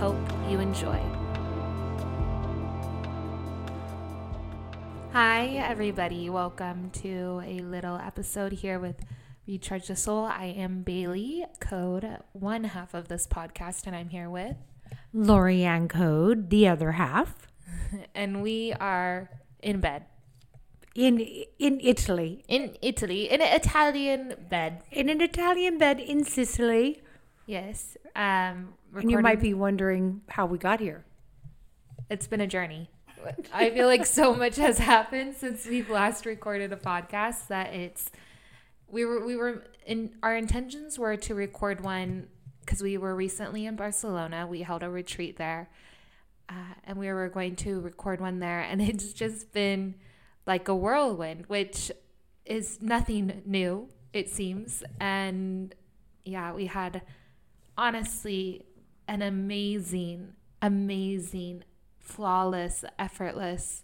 Hope you enjoy. Hi, everybody. Welcome to a little episode here with Recharge the Soul. I am Bailey, code one half of this podcast, and I'm here with Lorianne Code, the other half. and we are in bed in in Italy. In Italy, in an Italian bed. In an Italian bed in Sicily. Yes. Um, and you might be wondering how we got here. It's been a journey. I feel like so much has happened since we've last recorded a podcast that it's we were we were in our intentions were to record one because we were recently in Barcelona. We held a retreat there, uh, and we were going to record one there, and it's just been like a whirlwind, which is nothing new, it seems. And yeah, we had honestly an amazing, amazing, flawless, effortless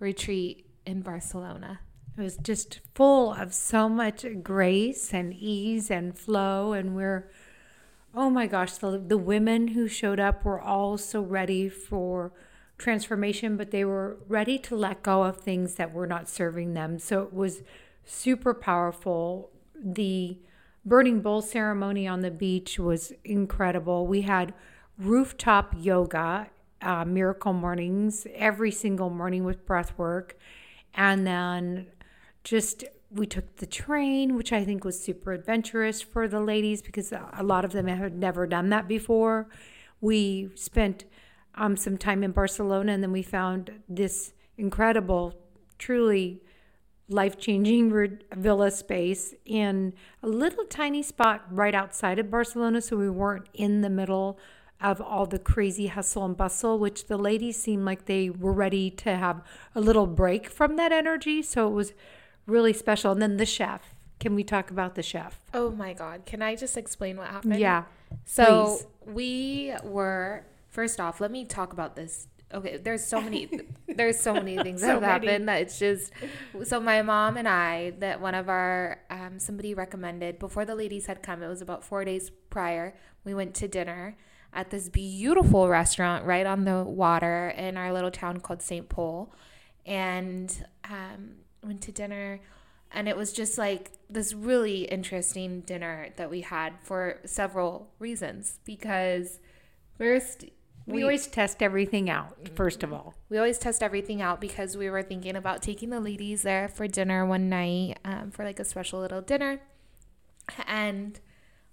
retreat in Barcelona. It was just full of so much grace and ease and flow. And we're, oh my gosh, the, the women who showed up were all so ready for transformation, but they were ready to let go of things that were not serving them. So it was super powerful. The burning bowl ceremony on the beach was incredible. We had rooftop yoga, uh, miracle mornings, every single morning with breath work. And then just we took the train, which I think was super adventurous for the ladies because a lot of them had never done that before. We spent um, some time in Barcelona, and then we found this incredible, truly life changing villa space in a little tiny spot right outside of Barcelona. So we weren't in the middle of all the crazy hustle and bustle, which the ladies seemed like they were ready to have a little break from that energy. So it was really special. And then the chef. Can we talk about the chef? Oh my God. Can I just explain what happened? Yeah. So please. we were First off, let me talk about this. Okay, there's so many there's so many things so that have happened that it's just so my mom and I that one of our um, somebody recommended before the ladies had come. It was about four days prior. We went to dinner at this beautiful restaurant right on the water in our little town called St. paul and um, went to dinner and it was just like this really interesting dinner that we had for several reasons because first we, we always test everything out, first of all. We always test everything out because we were thinking about taking the ladies there for dinner one night um, for like a special little dinner. And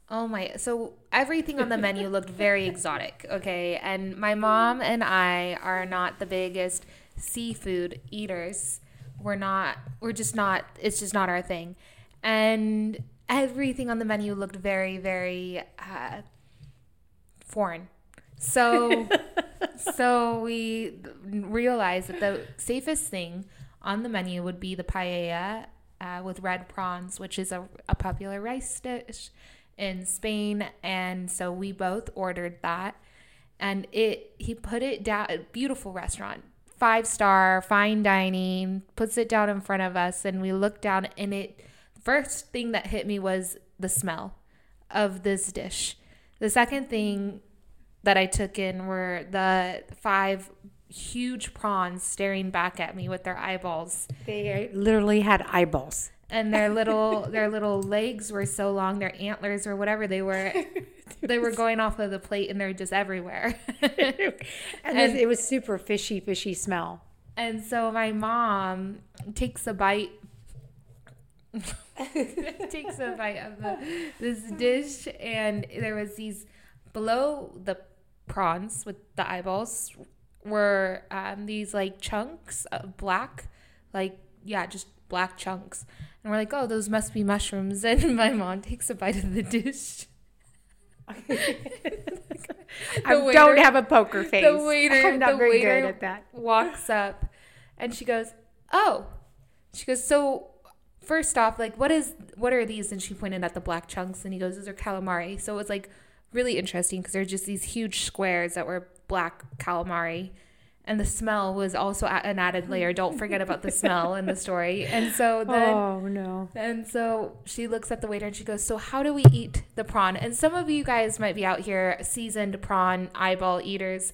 oh my, so everything on the menu looked very exotic, okay? And my mom and I are not the biggest seafood eaters. We're not, we're just not, it's just not our thing. And everything on the menu looked very, very uh, foreign so so we realized that the safest thing on the menu would be the paella uh, with red prawns, which is a, a popular rice dish in Spain. And so we both ordered that. And it he put it down beautiful restaurant, five star, fine dining, puts it down in front of us, and we look down and it first thing that hit me was the smell of this dish. The second thing that I took in were the five huge prawns staring back at me with their eyeballs. They literally had eyeballs. And their little their little legs were so long, their antlers or whatever they were, they were going off of the plate and they're just everywhere. and, and it was super fishy, fishy smell. And so my mom takes a bite takes a bite of the, this dish and there was these below the prawns with the eyeballs were um, these like chunks of black, like, yeah, just black chunks. And we're like, oh, those must be mushrooms. And my mom takes a bite of the dish. I waiter- don't have a poker face. the waiter, I'm not the very waiter good at that. walks up and she goes, "Oh." She goes, "So first off, like what is what are these?" And she pointed at the black chunks and he goes, "Those are calamari." So it was like really interesting because they're just these huge squares that were black calamari. And the smell was also an added layer. Don't forget about the smell in the story. And so then Oh no. and so she looks at the waiter and she goes, So, how do we eat the prawn? And some of you guys might be out here seasoned prawn eyeball eaters,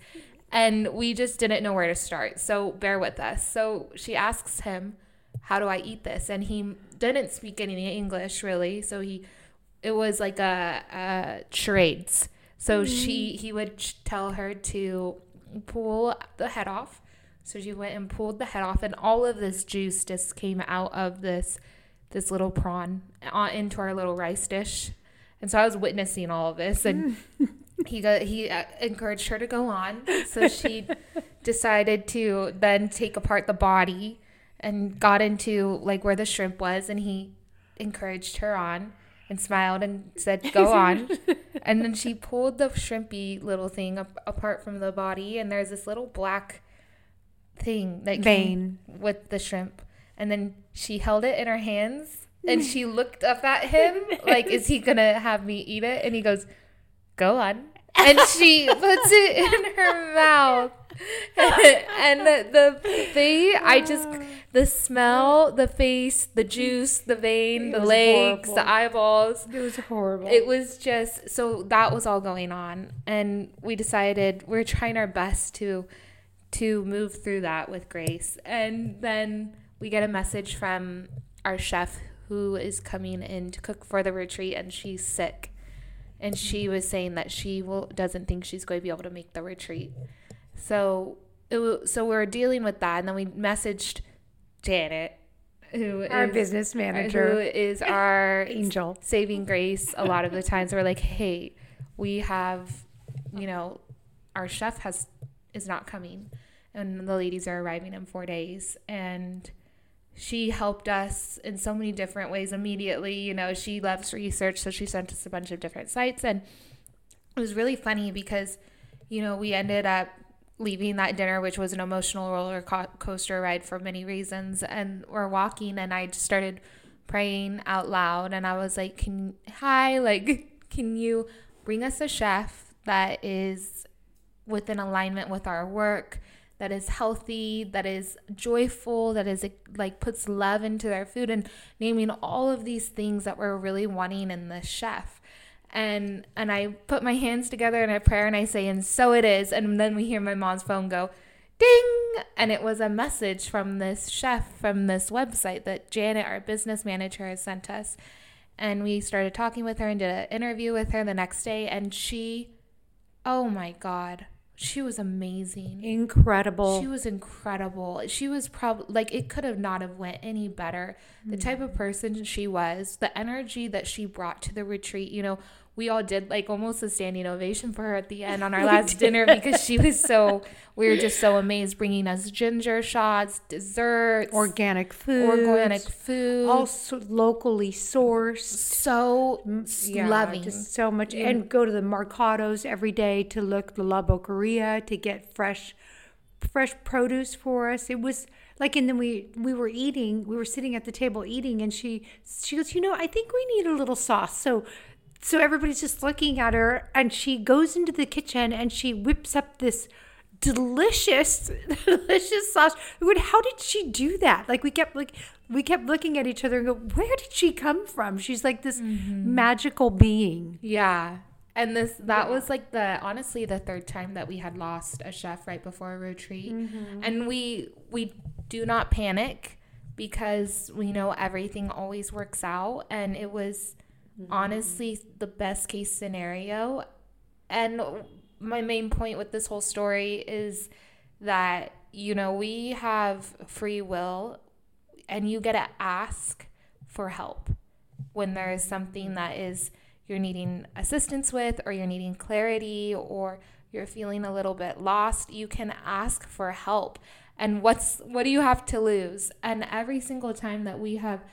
and we just didn't know where to start. So, bear with us. So, she asks him, How do I eat this? And he didn't speak any English really. So, he, it was like a, a charades. So, she, he would ch- tell her to pull the head off. So she went and pulled the head off, and all of this juice just came out of this this little prawn uh, into our little rice dish. And so I was witnessing all of this, and he got he uh, encouraged her to go on. So she decided to then take apart the body and got into like where the shrimp was, and he encouraged her on and smiled and said, "Go on." and then she pulled the shrimpy little thing up, apart from the body, and there's this little black thing that Vein. with the shrimp. And then she held it in her hands and she looked up at him like, "Is he gonna have me eat it?" And he goes, "Go on." And she puts it in her mouth. and the, the thing, I just the smell, the face, the mm-hmm. juice, the vein, It the legs, horrible. the eyeballs. It was horrible. It was just so that was all going on, and we decided we're trying our best to to move through that with grace. And then we get a message from our chef who is coming in to cook for the retreat, and she's sick, and she was saying that she will doesn't think she's going to be able to make the retreat. So it so we're dealing with that, and then we messaged Janet, who our is- business manager, who is our Angel. saving grace a lot of the times we're like hey we have you know our chef has is not coming and the ladies are arriving in four days and she helped us in so many different ways immediately you know she loves research so she sent us a bunch of different sites and it was really funny because you know we ended up leaving that dinner which was an emotional roller co- coaster ride for many reasons and we're walking and i just started praying out loud and I was like, "Can hi, like can you bring us a chef that is within alignment with our work, that is healthy, that is joyful, that is like puts love into their food and naming all of these things that we're really wanting in the chef." And and I put my hands together in a prayer and I say, "And so it is." And then we hear my mom's phone go, ding and it was a message from this chef from this website that janet our business manager has sent us and we started talking with her and did an interview with her the next day and she oh my god she was amazing Incredible. she was incredible. She was probably like it could have not have went any better. The hmm. type of person she was, the energy that she brought to the retreat. You know, we all did like almost a standing ovation for her at the end on our last dinner because she was so. We were just so amazed, bringing us ginger shots, desserts, organic food. organic food, Also locally sourced. so Yeah, loving. just so much. Mm. And go to the Mercados every day to look the La Boqueria to get fresh, fresh produce for us. It was like, and then we we were eating. We were sitting at the table eating, and she she goes, you know, I think we need a little sauce. So. So everybody's just looking at her, and she goes into the kitchen and she whips up this delicious, delicious sauce. How did she do that? Like we kept like we kept looking at each other and go, Where did she come from? She's like this mm-hmm. magical being. Yeah. And this that was like the honestly the third time that we had lost a chef right before a retreat. Mm-hmm. And we we do not panic because we know everything always works out and it was honestly the best case scenario. And my main point with this whole story is that you know we have free will and you get to ask for help when there is something that is you're needing assistance with or you're needing clarity or you're feeling a little bit lost you can ask for help and what's what do you have to lose and every single time that we have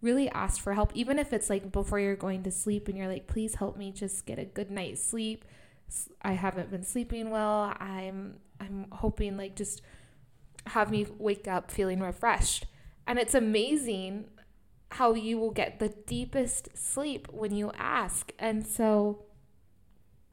really asked for help even if it's like before you're going to sleep and you're like please help me just get a good night's sleep I haven't been sleeping well. I'm I'm hoping like just have me wake up feeling refreshed. And it's amazing how you will get the deepest sleep when you ask. And so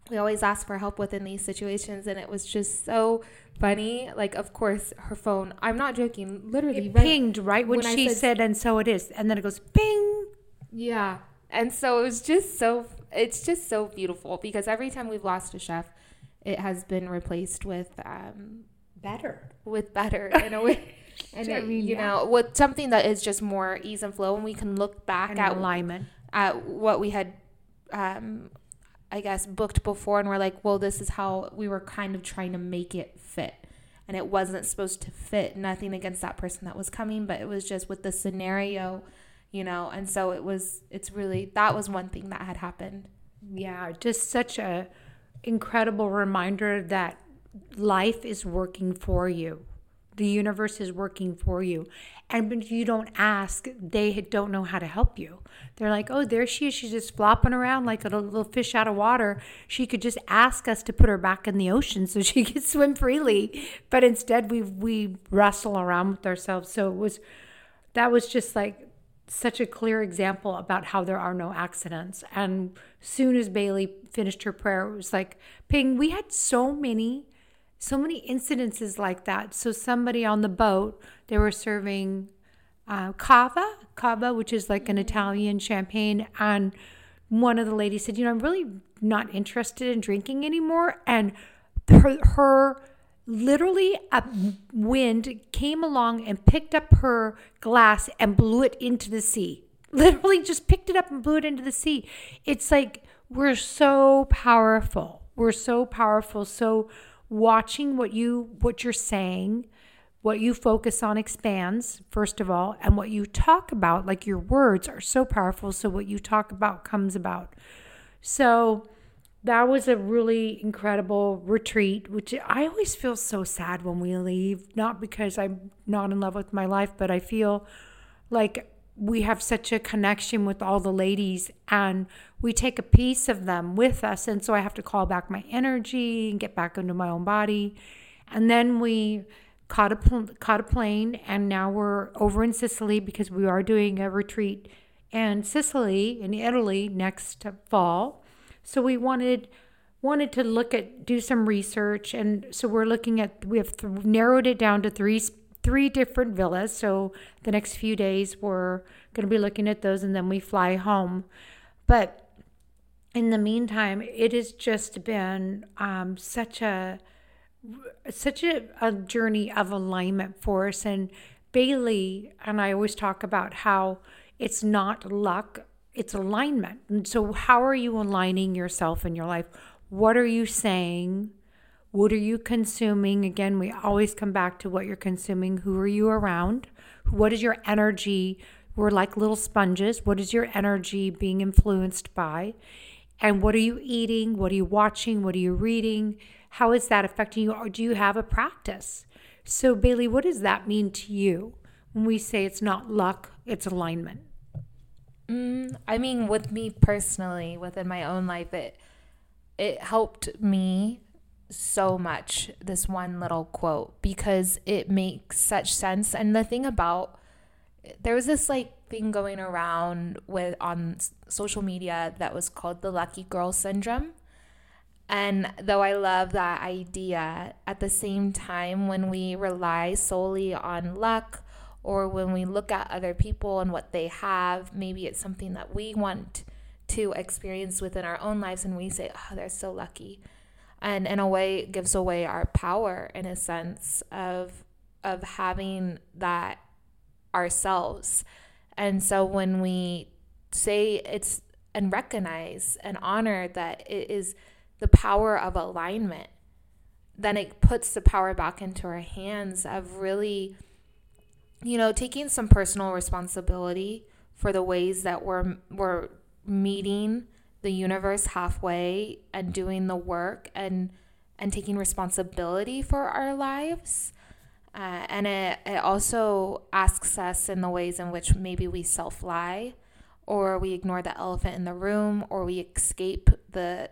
we always ask for help within these situations and it was just so funny. Like of course her phone i'm not joking literally it right, pinged right when, when she said, said, and so it is and then it goes ping. Yeah and so it was just so it's just so beautiful because every time we've lost a chef it has been replaced with um better. with better in a way. And I mean, you yeah. know with something that is just more ease and flow and we can look back and at alignment. at what we had um I guess, booked before and we're like, well, this is how we were kind of trying to make it fit. And it wasn't supposed to fit. Nothing against that person that was coming, but it was just with the scenario, you know. And so it was, it's really, that was one thing that had happened. Yeah, just such a incredible reminder that life is working for you the universe is working for you. And if you don't ask, they don't know how to help you. They're like, oh, there she is. She's just flopping around like a little fish out of water. She could just ask us to put her back in the ocean so she could swim freely. But instead, we we wrestle around with ourselves. So it was that was just like such a clear example about how there are no accidents. And soon as Bailey finished her prayer, it was like, ping, we had so many so many incidences like that. So somebody on the boat, they were serving uh, cava, cava, which is like an Italian champagne, and one of the ladies said, "You know, I'm really not interested in drinking anymore." And her, her literally a wind came along and picked up her glass and blew it into the sea. Literally, just picked it up and blew it into the sea. It's like we're so powerful. We're so powerful. So watching what you what you're saying what you focus on expands first of all and what you talk about like your words are so powerful so what you talk about comes about. So that was a really incredible retreat which i always feel so sad when we leave not because i'm not in love with my life but i feel like we have such a connection with all the ladies and we take a piece of them with us and so i have to call back my energy and get back into my own body and then we caught a pl- caught a plane and now we're over in sicily because we are doing a retreat in sicily in italy next fall so we wanted wanted to look at do some research and so we're looking at we have th- narrowed it down to three three different villas. So the next few days we're going to be looking at those and then we fly home. But in the meantime, it has just been um, such a such a, a journey of alignment for us. And Bailey and I always talk about how it's not luck, it's alignment. And so, how are you aligning yourself in your life? What are you saying? What are you consuming? Again, we always come back to what you're consuming. Who are you around? What is your energy? We're like little sponges. What is your energy being influenced by? And what are you eating? What are you watching? What are you reading? How is that affecting you? Or do you have a practice? So, Bailey, what does that mean to you when we say it's not luck, it's alignment? Mm, I mean, with me personally, within my own life, it it helped me so much this one little quote because it makes such sense and the thing about there was this like thing going around with on social media that was called the lucky girl syndrome. And though I love that idea at the same time when we rely solely on luck or when we look at other people and what they have maybe it's something that we want to experience within our own lives and we say oh they're so lucky. And in a way gives away our power in a sense of of having that ourselves and so when we say it's and recognize and honor that it is the power of alignment then it puts the power back into our hands of really you know taking some personal responsibility for the ways that we're we're meeting the universe halfway and doing the work and and taking responsibility for our lives. Uh, and it, it also asks us in the ways in which maybe we self lie or we ignore the elephant in the room or we escape the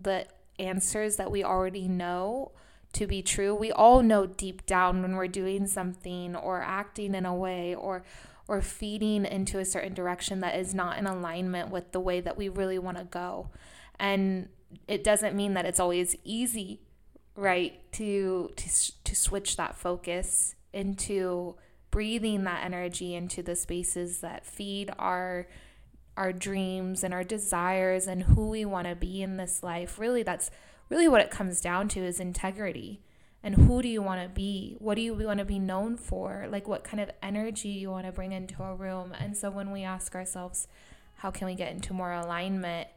the answers that we already know to be true. We all know deep down when we're doing something or acting in a way or or feeding into a certain direction that is not in alignment with the way that we really want to go. And it doesn't mean that it's always easy, right? To to to switch that focus into breathing that energy into the spaces that feed our our dreams and our desires and who we want to be in this life. Really that's really what it comes down to is integrity. And who do you want to be? What do you want to be known for? Like what kind of energy you want to bring into a room? And so when we ask ourselves, how can we get into more alignment?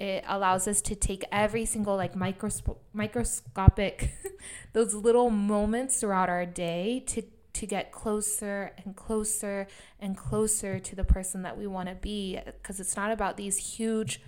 It allows us to take every single like microsp- microscopic those little moments throughout our day to to get closer and closer and closer to the person that we want to be because it's not about these huge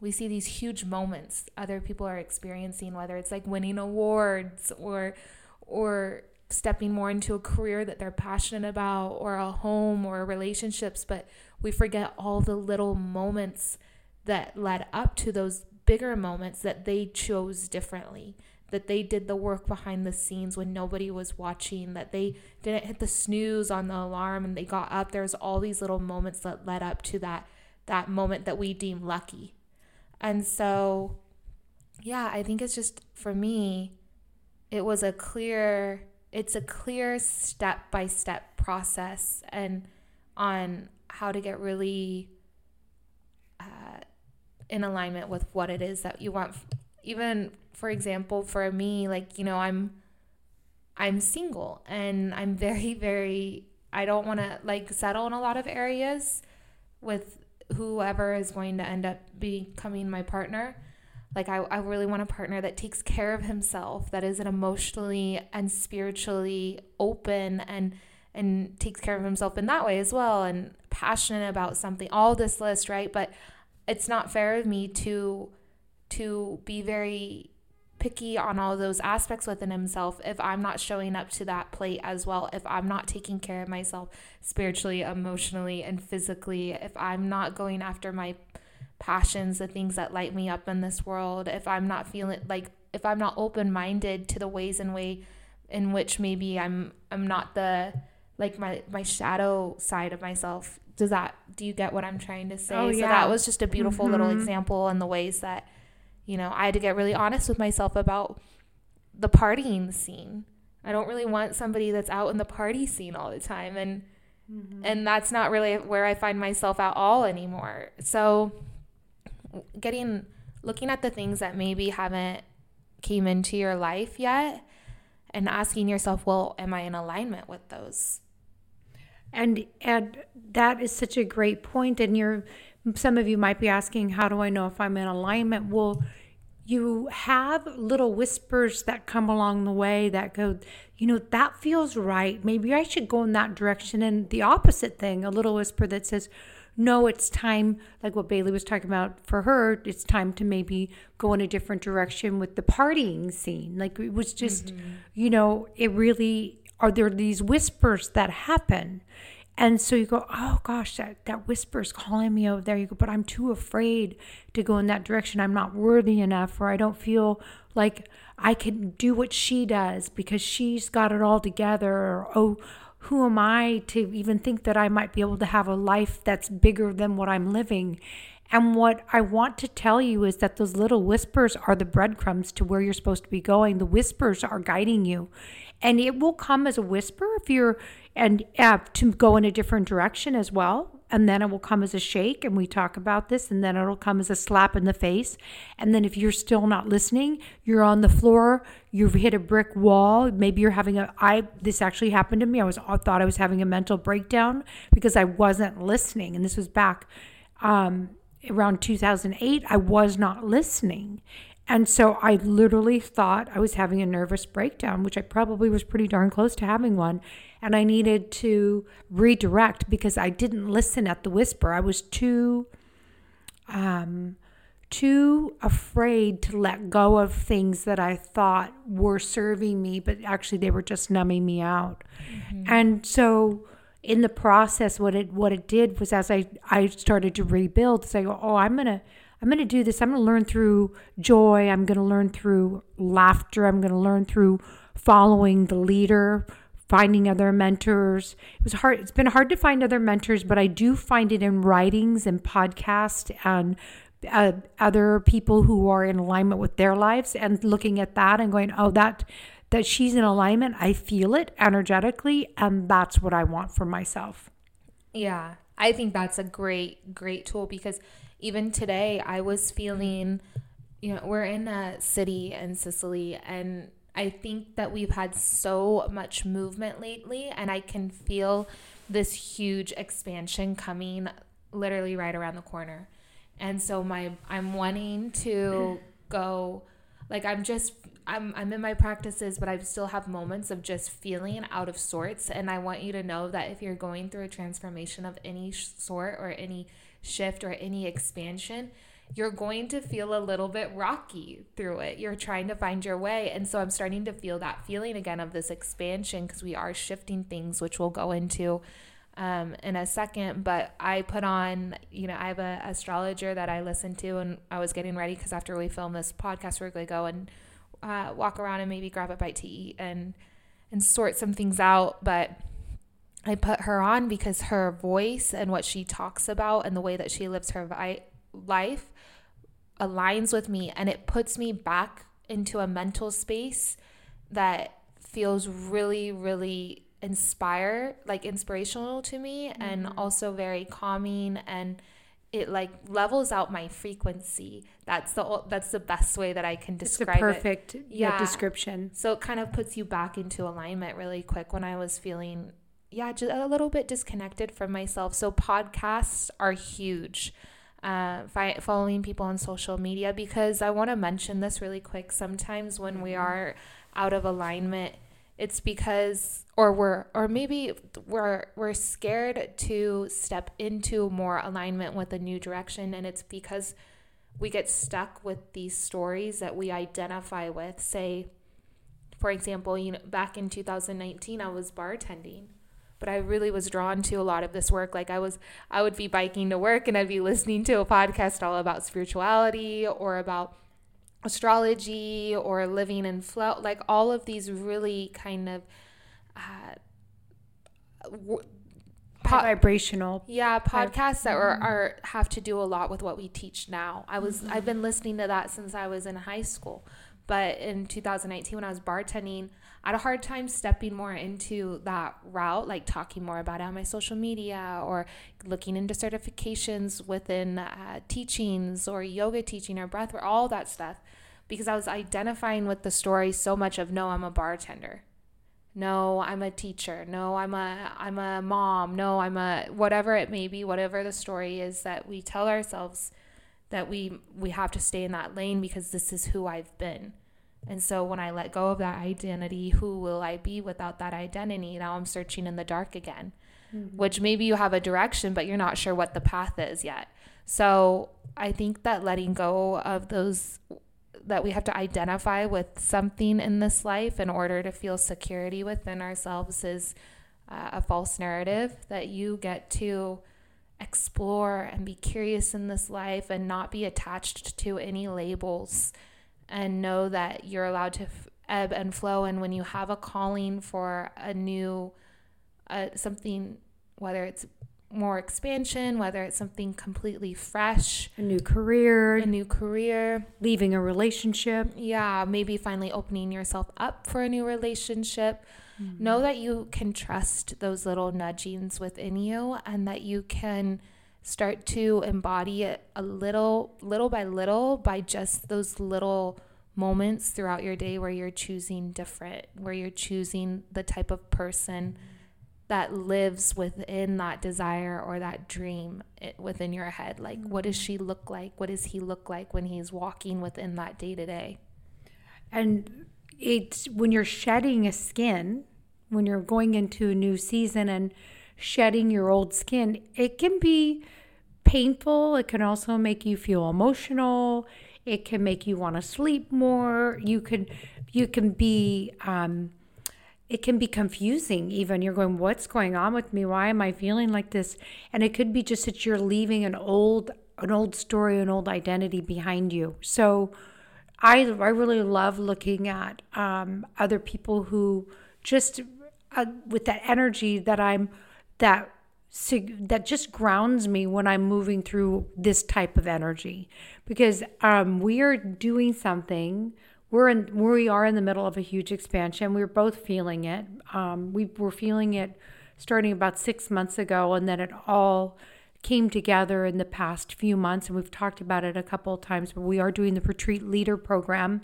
we see these huge moments other people are experiencing whether it's like winning awards or or stepping more into a career that they're passionate about or a home or relationships but we forget all the little moments that led up to those bigger moments that they chose differently that they did the work behind the scenes when nobody was watching that they didn't hit the snooze on the alarm and they got up. There's all these little moments that led up to that that moment that we deem lucky. And so, yeah, I think it's just for me, it was a clear, it's a clear step by step process and on how to get really in alignment with what it is that you want. Even for example, for me, like, you know, I'm, I'm single and I'm very, very, I don't want to like settle in a lot of areas with whoever is going to end up becoming my partner like I, I really want a partner that takes care of himself that is an emotionally and spiritually open and and takes care of himself in that way as well and passionate about something all this list right but it's not fair of me to to be very picky on all those aspects within himself if I'm not showing up to that plate as well, if I'm not taking care of myself spiritually, emotionally, and physically, if I'm not going after my passions, the things that light me up in this world, if I'm not feeling like if I'm not open minded to the ways and way in which maybe I'm I'm not the like my my shadow side of myself. Does that do you get what I'm trying to say? Oh, yeah. So that was just a beautiful mm-hmm. little example in the ways that you know, I had to get really honest with myself about the partying scene. I don't really want somebody that's out in the party scene all the time and mm-hmm. and that's not really where I find myself at all anymore. So getting looking at the things that maybe haven't came into your life yet and asking yourself, well, am I in alignment with those? And and that is such a great point and you're some of you might be asking, how do I know if I'm in alignment? Well, you have little whispers that come along the way that go, you know, that feels right. Maybe I should go in that direction. And the opposite thing, a little whisper that says, no, it's time, like what Bailey was talking about for her, it's time to maybe go in a different direction with the partying scene. Like it was just, mm-hmm. you know, it really, are there these whispers that happen? And so you go, oh gosh, that, that whisper is calling me over there. You go, but I'm too afraid to go in that direction. I'm not worthy enough, or I don't feel like I can do what she does because she's got it all together. Or, oh, who am I to even think that I might be able to have a life that's bigger than what I'm living? And what I want to tell you is that those little whispers are the breadcrumbs to where you're supposed to be going. The whispers are guiding you. And it will come as a whisper if you're and uh, to go in a different direction as well. And then it will come as a shake, and we talk about this, and then it'll come as a slap in the face. And then if you're still not listening, you're on the floor, you've hit a brick wall. Maybe you're having a I this actually happened to me. I was I thought I was having a mental breakdown because I wasn't listening. And this was back um, around 2008. I was not listening. And so I literally thought I was having a nervous breakdown, which I probably was pretty darn close to having one and I needed to redirect because I didn't listen at the whisper. I was too um too afraid to let go of things that I thought were serving me, but actually they were just numbing me out. Mm-hmm. And so in the process what it what it did was as I I started to rebuild, say, "Oh, I'm going to I'm going to do this. I'm going to learn through joy. I'm going to learn through laughter. I'm going to learn through following the leader, finding other mentors. It was hard. It's been hard to find other mentors, but I do find it in writings and podcasts and uh, other people who are in alignment with their lives and looking at that and going, oh, that that she's in alignment. I feel it energetically, and that's what I want for myself. Yeah, I think that's a great, great tool because even today I was feeling, you know, we're in a city in Sicily and I think that we've had so much movement lately and I can feel this huge expansion coming literally right around the corner. And so my I'm wanting to go like I'm just I'm I'm in my practices, but I still have moments of just feeling out of sorts. And I want you to know that if you're going through a transformation of any sort or any shift or any expansion, you're going to feel a little bit rocky through it. You're trying to find your way. And so I'm starting to feel that feeling again of this expansion because we are shifting things, which we'll go into um, in a second. But I put on, you know, I have an astrologer that I listen to, and I was getting ready because after we film this podcast, we're going to go and uh, walk around and maybe grab a bite to eat and and sort some things out. But I put her on because her voice and what she talks about and the way that she lives her vi- life aligns with me, and it puts me back into a mental space that feels really, really inspire like inspirational to me mm-hmm. and also very calming and it like levels out my frequency. That's the that's the best way that I can describe it's perfect it. yeah. description. So it kind of puts you back into alignment really quick when I was feeling yeah, just a little bit disconnected from myself. So podcasts are huge. Uh, following people on social media because I want to mention this really quick. Sometimes when we mm-hmm. are out of alignment, it's because or we're or maybe we're we're scared to step into more alignment with a new direction and it's because we get stuck with these stories that we identify with say for example you know back in 2019 I was bartending but I really was drawn to a lot of this work like I was I would be biking to work and I'd be listening to a podcast all about spirituality or about astrology or living in flow like all of these really kind of uh, po- vibrational yeah podcasts that are, mm-hmm. are have to do a lot with what we teach now i was mm-hmm. i've been listening to that since i was in high school but in 2019 when i was bartending i had a hard time stepping more into that route like talking more about it on my social media or looking into certifications within uh, teachings or yoga teaching or breath or all that stuff. Because i was identifying with the story so much of no i'm a bartender. No i'm a teacher. No i'm a i'm a mom. No i'm a whatever it may be whatever the story is that we tell ourselves that we we have to stay in that lane because this is who i've been and so when i let go of that identity who will i be without that identity? Now i'm searching in the dark again mm-hmm. which maybe you have a direction but you're not sure what the path is yet. So i think that letting go of those that we have to identify with something in this life in order to feel security within ourselves is uh, a false narrative that you get to explore and be curious in this life and not be attached to any labels and know that you're allowed to f- ebb and flow and when you have a calling for a new uh, something whether it's more expansion, whether it's something completely fresh, a new career, a new career, leaving a relationship. Yeah, maybe finally opening yourself up for a new relationship. Mm-hmm. Know that you can trust those little nudgings within you and that you can start to embody it a little little by little by just those little moments throughout your day where you're choosing different, where you're choosing the type of person that lives within that desire or that dream eh, within your head. Like what does she look like? What does he look like when he's walking within that day to day? And it's when you're shedding a skin when you're going into a new season and shedding your old skin it can be painful it can also make you feel emotional it can make you want to sleep more you can you can be um, it can be confusing even you're going what's going on with me why am i feeling like this and it could be just that you're leaving an old an old story, an old identity behind you. So I, I really love looking at um, other people who just uh, with that energy that I'm that that just grounds me when I'm moving through this type of energy because um, we are doing something. We're in we are in the middle of a huge expansion. We're both feeling it. Um, we were feeling it starting about six months ago, and then it all came together in the past few months. And we've talked about it a couple of times. But we are doing the retreat leader program,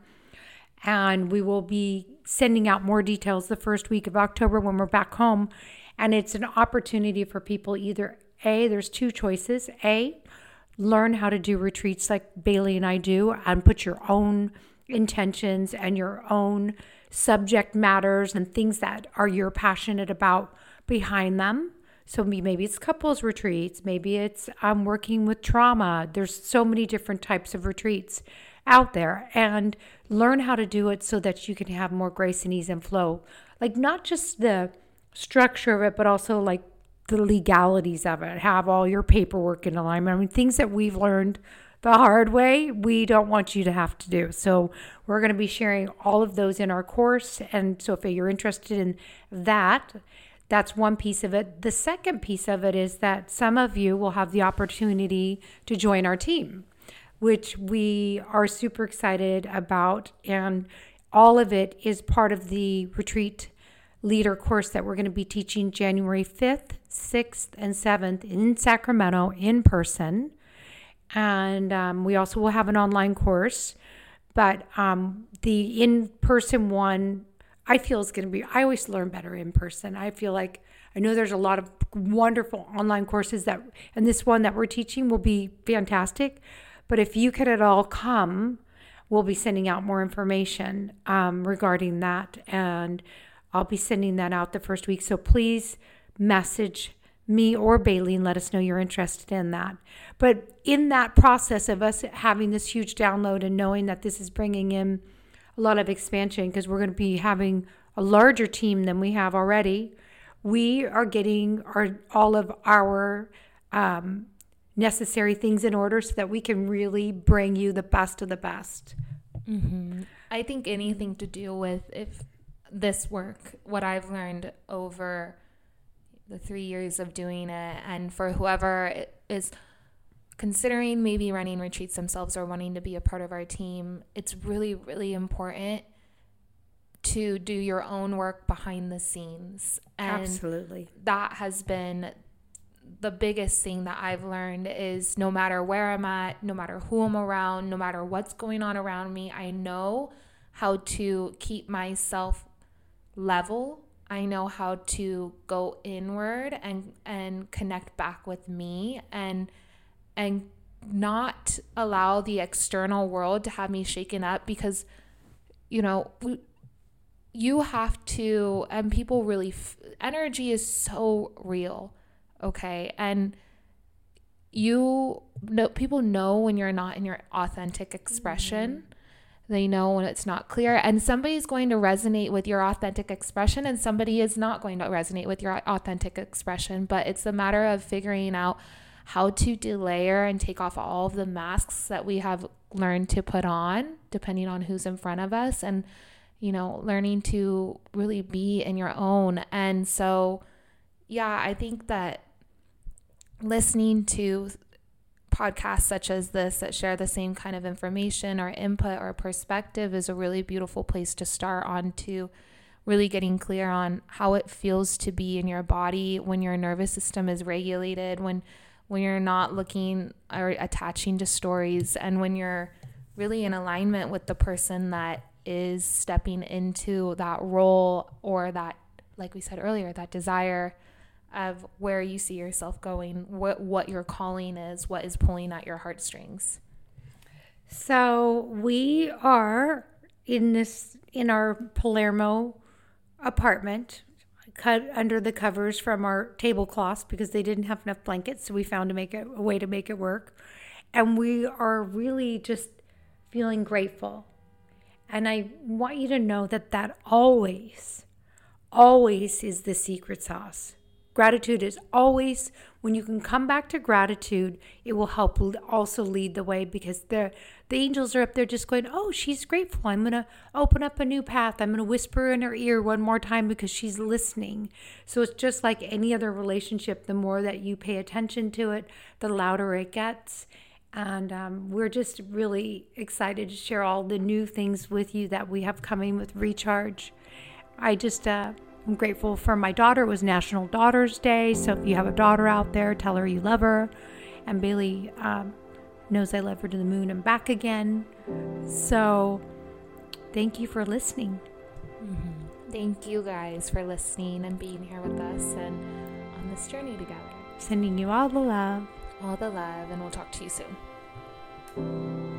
and we will be sending out more details the first week of October when we're back home and it's an opportunity for people either A, there's two choices. A, learn how to do retreats like Bailey and I do and put your own intentions and your own subject matters and things that are you're passionate about behind them. So maybe it's couples retreats, maybe it's um, working with trauma. There's so many different types of retreats out there and learn how to do it so that you can have more grace and ease and flow. Like not just the structure of it, but also like the legalities of it, have all your paperwork in alignment. I mean, things that we've learned the hard way, we don't want you to have to do. So, we're going to be sharing all of those in our course. And so, if you're interested in that, that's one piece of it. The second piece of it is that some of you will have the opportunity to join our team, which we are super excited about. And all of it is part of the retreat leader course that we're going to be teaching January 5th, 6th, and 7th in Sacramento in person. And um, we also will have an online course. But um, the in person one, I feel is going to be, I always learn better in person. I feel like I know there's a lot of wonderful online courses that, and this one that we're teaching will be fantastic. But if you could at all come, we'll be sending out more information um, regarding that. And I'll be sending that out the first week. So please message me or Bailey and let us know you're interested in that. But in that process of us having this huge download and knowing that this is bringing in a lot of expansion because we're going to be having a larger team than we have already, we are getting our all of our um, necessary things in order so that we can really bring you the best of the best. Mm-hmm. I think anything to do with if this work, what I've learned over the three years of doing it, and for whoever is considering maybe running retreats themselves or wanting to be a part of our team, it's really, really important to do your own work behind the scenes. And Absolutely. That has been the biggest thing that I've learned is no matter where I'm at, no matter who I'm around, no matter what's going on around me, I know how to keep myself level I know how to go inward and and connect back with me and and not allow the external world to have me shaken up because you know you have to and people really f- energy is so real okay and you know people know when you're not in your authentic expression mm-hmm. They know when it's not clear. And somebody's going to resonate with your authentic expression, and somebody is not going to resonate with your authentic expression. But it's a matter of figuring out how to delayer and take off all of the masks that we have learned to put on, depending on who's in front of us, and, you know, learning to really be in your own. And so, yeah, I think that listening to podcasts such as this that share the same kind of information or input or perspective is a really beautiful place to start on to really getting clear on how it feels to be in your body when your nervous system is regulated when when you're not looking or attaching to stories and when you're really in alignment with the person that is stepping into that role or that like we said earlier that desire of where you see yourself going, what what your calling is, what is pulling at your heartstrings. So we are in this in our Palermo apartment, cut under the covers from our tablecloths because they didn't have enough blankets, so we found to make it a way to make it work. And we are really just feeling grateful. And I want you to know that that always, always is the secret sauce Gratitude is always when you can come back to gratitude, it will help also lead the way because the the angels are up there just going, "Oh, she's grateful. I'm going to open up a new path. I'm going to whisper in her ear one more time because she's listening." So it's just like any other relationship, the more that you pay attention to it, the louder it gets. And um, we're just really excited to share all the new things with you that we have coming with Recharge. I just uh, I'm grateful for my daughter. It was National Daughters Day. So if you have a daughter out there, tell her you love her. And Bailey um, knows I love her to the moon and back again. So thank you for listening. Mm-hmm. Thank you guys for listening and being here with us and on this journey together. Sending you all the love. All the love, and we'll talk to you soon.